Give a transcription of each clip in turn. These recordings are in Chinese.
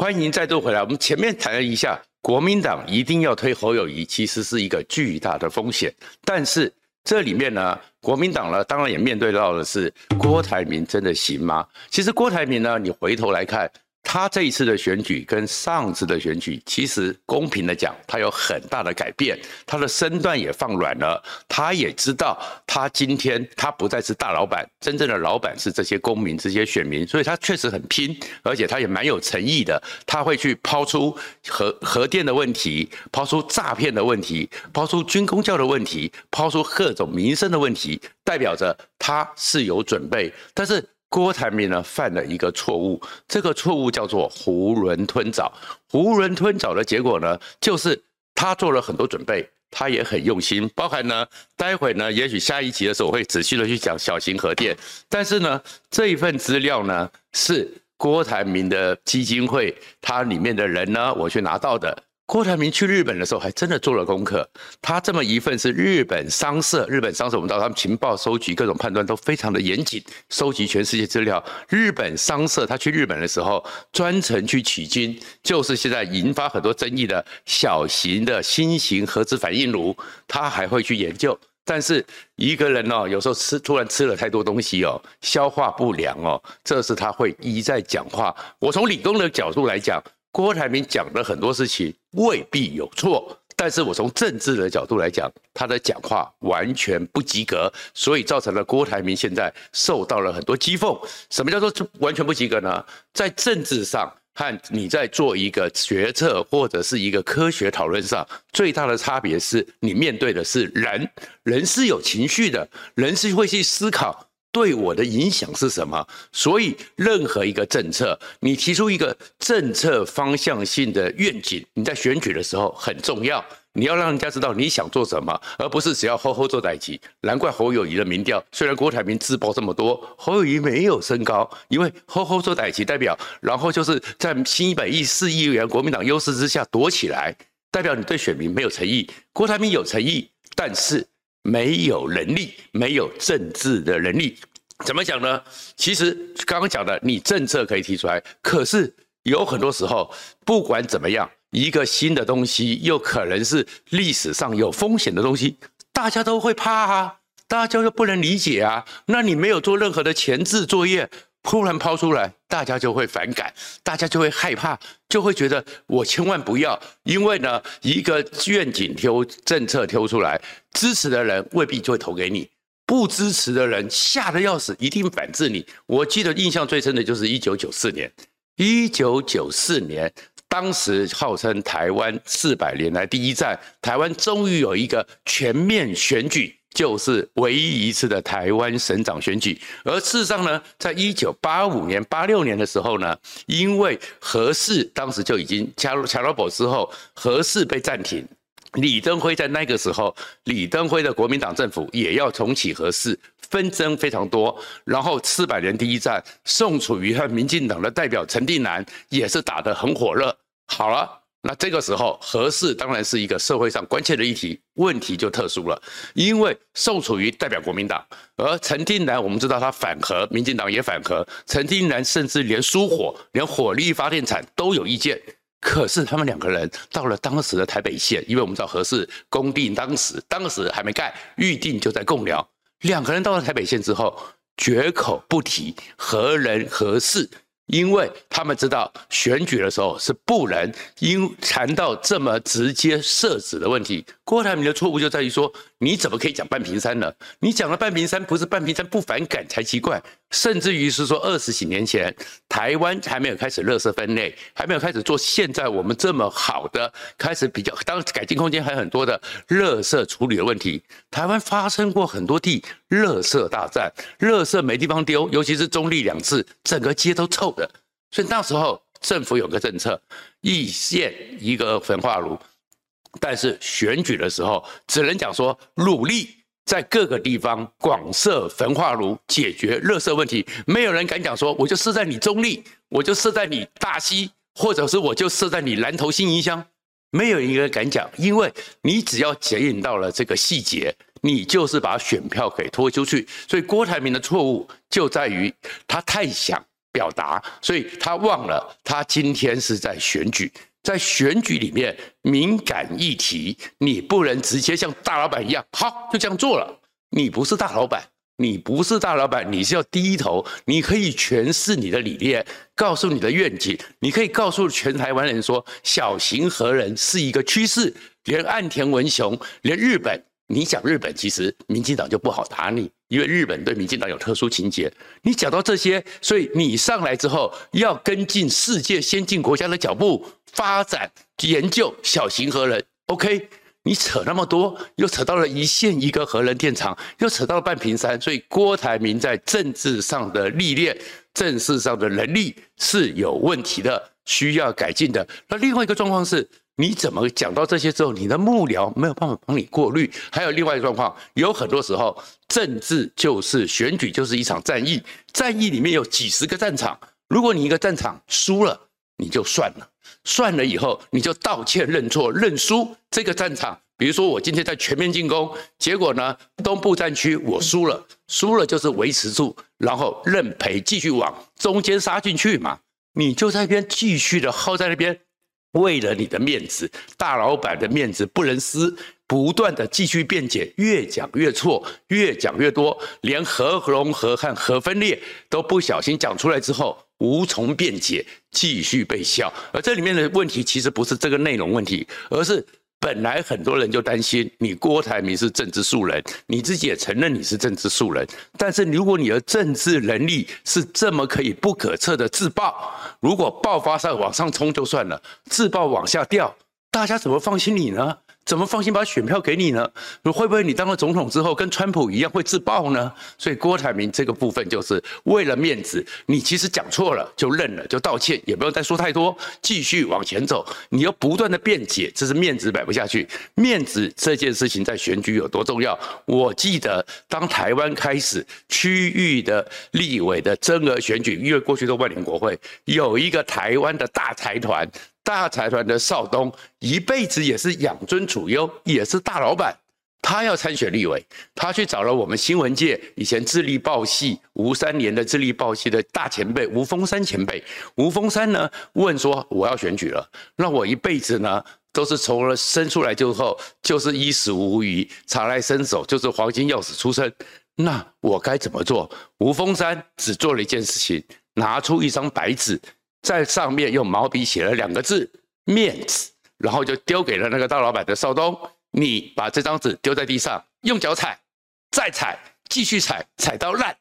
欢迎再度回来。我们前面谈了一下，国民党一定要推侯友谊，其实是一个巨大的风险。但是这里面呢，国民党呢，当然也面对到的是郭台铭真的行吗？其实郭台铭呢，你回头来看。他这一次的选举跟上次的选举，其实公平的讲，他有很大的改变，他的身段也放软了。他也知道，他今天他不再是大老板，真正的老板是这些公民、这些选民，所以他确实很拼，而且他也蛮有诚意的。他会去抛出核核电的问题，抛出诈骗的问题，抛出军工教的问题，抛出各种民生的问题，代表着他是有准备，但是。郭台铭呢，犯了一个错误，这个错误叫做囫囵吞枣。囫囵吞枣的结果呢，就是他做了很多准备，他也很用心，包含呢，待会呢，也许下一集的时候我会仔细的去讲小型核电。但是呢，这一份资料呢，是郭台铭的基金会，他里面的人呢，我去拿到的。郭台铭去日本的时候，还真的做了功课。他这么一份是日本商社，日本商社我们知道他们情报收集、各种判断都非常的严谨，收集全世界资料。日本商社他去日本的时候，专程去取经，就是现在引发很多争议的小型的新型核子反应炉，他还会去研究。但是一个人哦，有时候吃突然吃了太多东西哦，消化不良哦，这是他会一再讲话。我从理工的角度来讲。郭台铭讲的很多事情未必有错，但是我从政治的角度来讲，他的讲话完全不及格，所以造成了郭台铭现在受到了很多讥讽。什么叫做完全不及格呢？在政治上和你在做一个决策或者是一个科学讨论上，最大的差别是你面对的是人，人是有情绪的，人是会去思考。对我的影响是什么？所以任何一个政策，你提出一个政策方向性的愿景，你在选举的时候很重要。你要让人家知道你想做什么，而不是只要吼吼做代志。难怪侯友谊的民调，虽然郭台铭自爆这么多，侯友谊没有升高，因为吼吼做代志代表，然后就是在新一百亿四亿元国民党优势之下躲起来，代表你对选民没有诚意。郭台铭有诚意，但是。没有能力，没有政治的能力，怎么讲呢？其实刚刚讲的，你政策可以提出来，可是有很多时候，不管怎么样，一个新的东西又可能是历史上有风险的东西，大家都会怕啊，大家就不能理解啊。那你没有做任何的前置作业。突然抛出来，大家就会反感，大家就会害怕，就会觉得我千万不要，因为呢，一个愿景挑政策挑出来，支持的人未必就会投给你，不支持的人吓得要死，一定反制你。我记得印象最深的就是一九九四年，一九九四年，当时号称台湾四百年来第一战，台湾终于有一个全面选举。就是唯一一次的台湾省长选举，而事实上呢，在一九八五年、八六年的时候呢，因为核四当时就已经加入乔劳堡之后，核四被暂停。李登辉在那个时候，李登辉的国民党政府也要重启核四，纷争非常多。然后四百年第一战，宋楚瑜和民进党的代表陈定南也是打得很火热。好了。那这个时候，核四当然是一个社会上关切的议题，问题就特殊了，因为宋楚瑜代表国民党，而陈定南我们知道他反核，民进党也反核，陈定南甚至连输火、连火力发电厂都有意见。可是他们两个人到了当时的台北县，因为我们知道核四工地当时当时还没盖，预定就在贡寮，两个人到了台北县之后，绝口不提核人核四。因为他们知道选举的时候是不能因谈到这么直接设置的问题。郭台铭的错误就在于说，你怎么可以讲半屏山呢？你讲了半屏山，不是半屏山不反感才奇怪。甚至于是说，二十几年前台湾还没有开始垃圾分类，还没有开始做现在我们这么好的，开始比较当改进空间还很多的垃圾处理的问题。台湾发生过很多地垃圾大战，垃圾没地方丢，尤其是中坜两次，整个街都臭的。所以那时候政府有个政策，一县一个焚化炉，但是选举的时候只能讲说努力在各个地方广设焚化炉，解决垃圾问题。没有人敢讲说我就设在你中立，我就设在你大溪，或者是我就设在你南投新营乡，没有一个人敢讲，因为你只要检验到了这个细节，你就是把选票给拖出去。所以郭台铭的错误就在于他太想。表达，所以他忘了他今天是在选举，在选举里面敏感议题，你不能直接像大老板一样，好，就这样做了。你不是大老板，你不是大老板，你是要低头。你可以诠释你的理念，告诉你的愿景，你可以告诉全台湾人说，小型核能是一个趋势。连岸田文雄，连日本，你讲日本，其实民进党就不好打你，因为日本对民进党有特殊情节。你讲到这些，所以你上来之后要跟进世界先进国家的脚步，发展研究小型核能，OK。你扯那么多，又扯到了一线一个核能电厂，又扯到了半屏山，所以郭台铭在政治上的历练、政治上的能力是有问题的，需要改进的。那另外一个状况是，你怎么讲到这些之后，你的幕僚没有办法帮你过滤？还有另外一个状况，有很多时候政治就是选举，就是一场战役，战役里面有几十个战场，如果你一个战场输了，你就算了。算了以后，你就道歉认错认输。这个战场，比如说我今天在全面进攻，结果呢，东部战区我输了，输了就是维持住，然后认赔，继续往中间杀进去嘛。你就在那边继续的耗在那边，为了你的面子，大老板的面子不能撕，不断的继续辩解，越讲越错，越讲越多，连核融合和核分裂都不小心讲出来之后。无从辩解，继续被笑。而这里面的问题其实不是这个内容问题，而是本来很多人就担心你郭台铭是政治素人，你自己也承认你是政治素人。但是如果你的政治能力是这么可以不可测的自爆，如果爆发上往上冲就算了，自爆往下掉，大家怎么放心你呢？怎么放心把选票给你呢？会不会你当了总统之后跟川普一样会自爆呢？所以郭台铭这个部分就是为了面子，你其实讲错了就认了，就道歉，也不用再说太多，继续往前走。你要不断的辩解，这是面子摆不下去。面子这件事情在选举有多重要？我记得当台湾开始区域的立委的增额选举，因为过去都万年国会，有一个台湾的大财团。大财团的少东一辈子也是养尊处优，也是大老板。他要参选立委，他去找了我们新闻界以前智力报系吴三连的智力报系的大前辈吴峰山前辈。吴峰山呢问说：“我要选举了，那我一辈子呢都是从了生出来之后就是衣食无虞，茶来伸手就是黄金钥匙出身，那我该怎么做？”吴峰山只做了一件事情，拿出一张白纸。在上面用毛笔写了两个字“面子”，然后就丢给了那个大老板的少东。你把这张纸丢在地上，用脚踩，再踩，继续踩，踩到烂。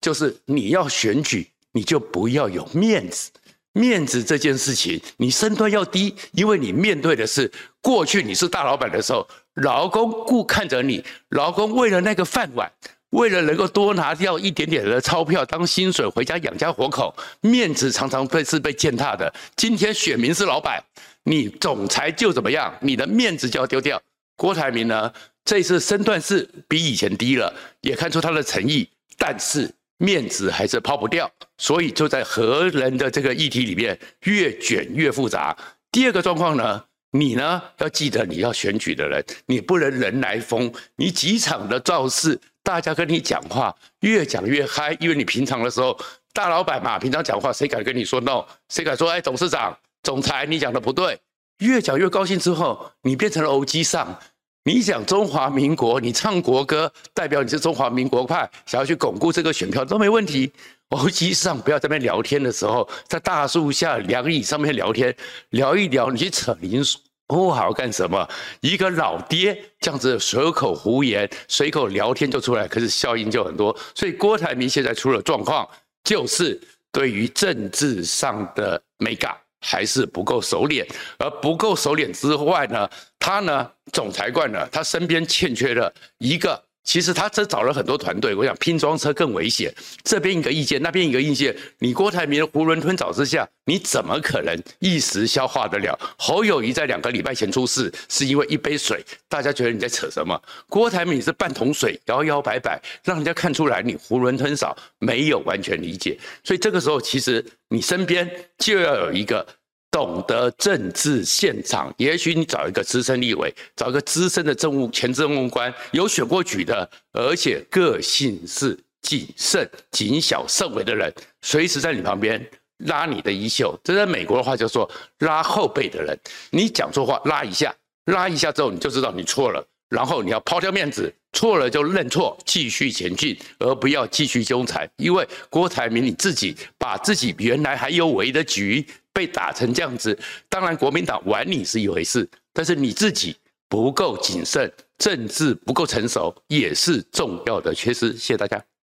就是你要选举，你就不要有面子。面子这件事情，你身段要低，因为你面对的是过去你是大老板的时候，劳工顾看着你，劳工为了那个饭碗。为了能够多拿掉一点点的钞票当薪水回家养家活口，面子常常被是被践踏的。今天选民是老板，你总裁就怎么样，你的面子就要丢掉。郭台铭呢，这次身段是比以前低了，也看出他的诚意，但是面子还是抛不掉，所以就在核能的这个议题里面越卷越复杂。第二个状况呢，你呢要记得你要选举的人，你不能人来疯，你几场的造势。大家跟你讲话越讲越嗨，因为你平常的时候大老板嘛，平常讲话谁敢跟你说 no？谁敢说哎，董事长、总裁你讲的不对？越讲越高兴之后，你变成了欧吉桑。你讲中华民国，你唱国歌，代表你是中华民国派，想要去巩固这个选票都没问题。欧吉桑不要在那边聊天的时候，在大树下凉椅上面聊天，聊一聊，你去扯铃薯。不好干什么？一个老爹这样子随口胡言、随口聊天就出来，可是效应就很多。所以郭台铭现在出了状况，就是对于政治上的美感还是不够熟练，而不够熟练之外呢，他呢总裁惯了，他身边欠缺了一个。其实他这找了很多团队，我想拼装车更危险。这边一个意见，那边一个意见，你郭台铭囫囵吞枣之下，你怎么可能一时消化得了？侯友谊在两个礼拜前出事，是因为一杯水，大家觉得你在扯什么？郭台铭是半桶水，摇摇摆摆，让人家看出来你囫囵吞枣，没有完全理解。所以这个时候，其实你身边就要有一个。懂得政治现场，也许你找一个资深立委，找一个资深的政务前政务官，有选过举的，而且个性是谨慎、谨小慎微的人，随时在你旁边拉你的衣袖。这在美国的话叫做拉后背的人。你讲错话，拉一下，拉一下之后你就知道你错了，然后你要抛掉面子，错了就认错，继续前进，而不要继续纠缠。因为郭台铭你自己把自己原来还有为的局被打成这样子，当然国民党玩你是一回事，但是你自己不够谨慎。政治不够成熟也是重要的缺失。谢谢大家。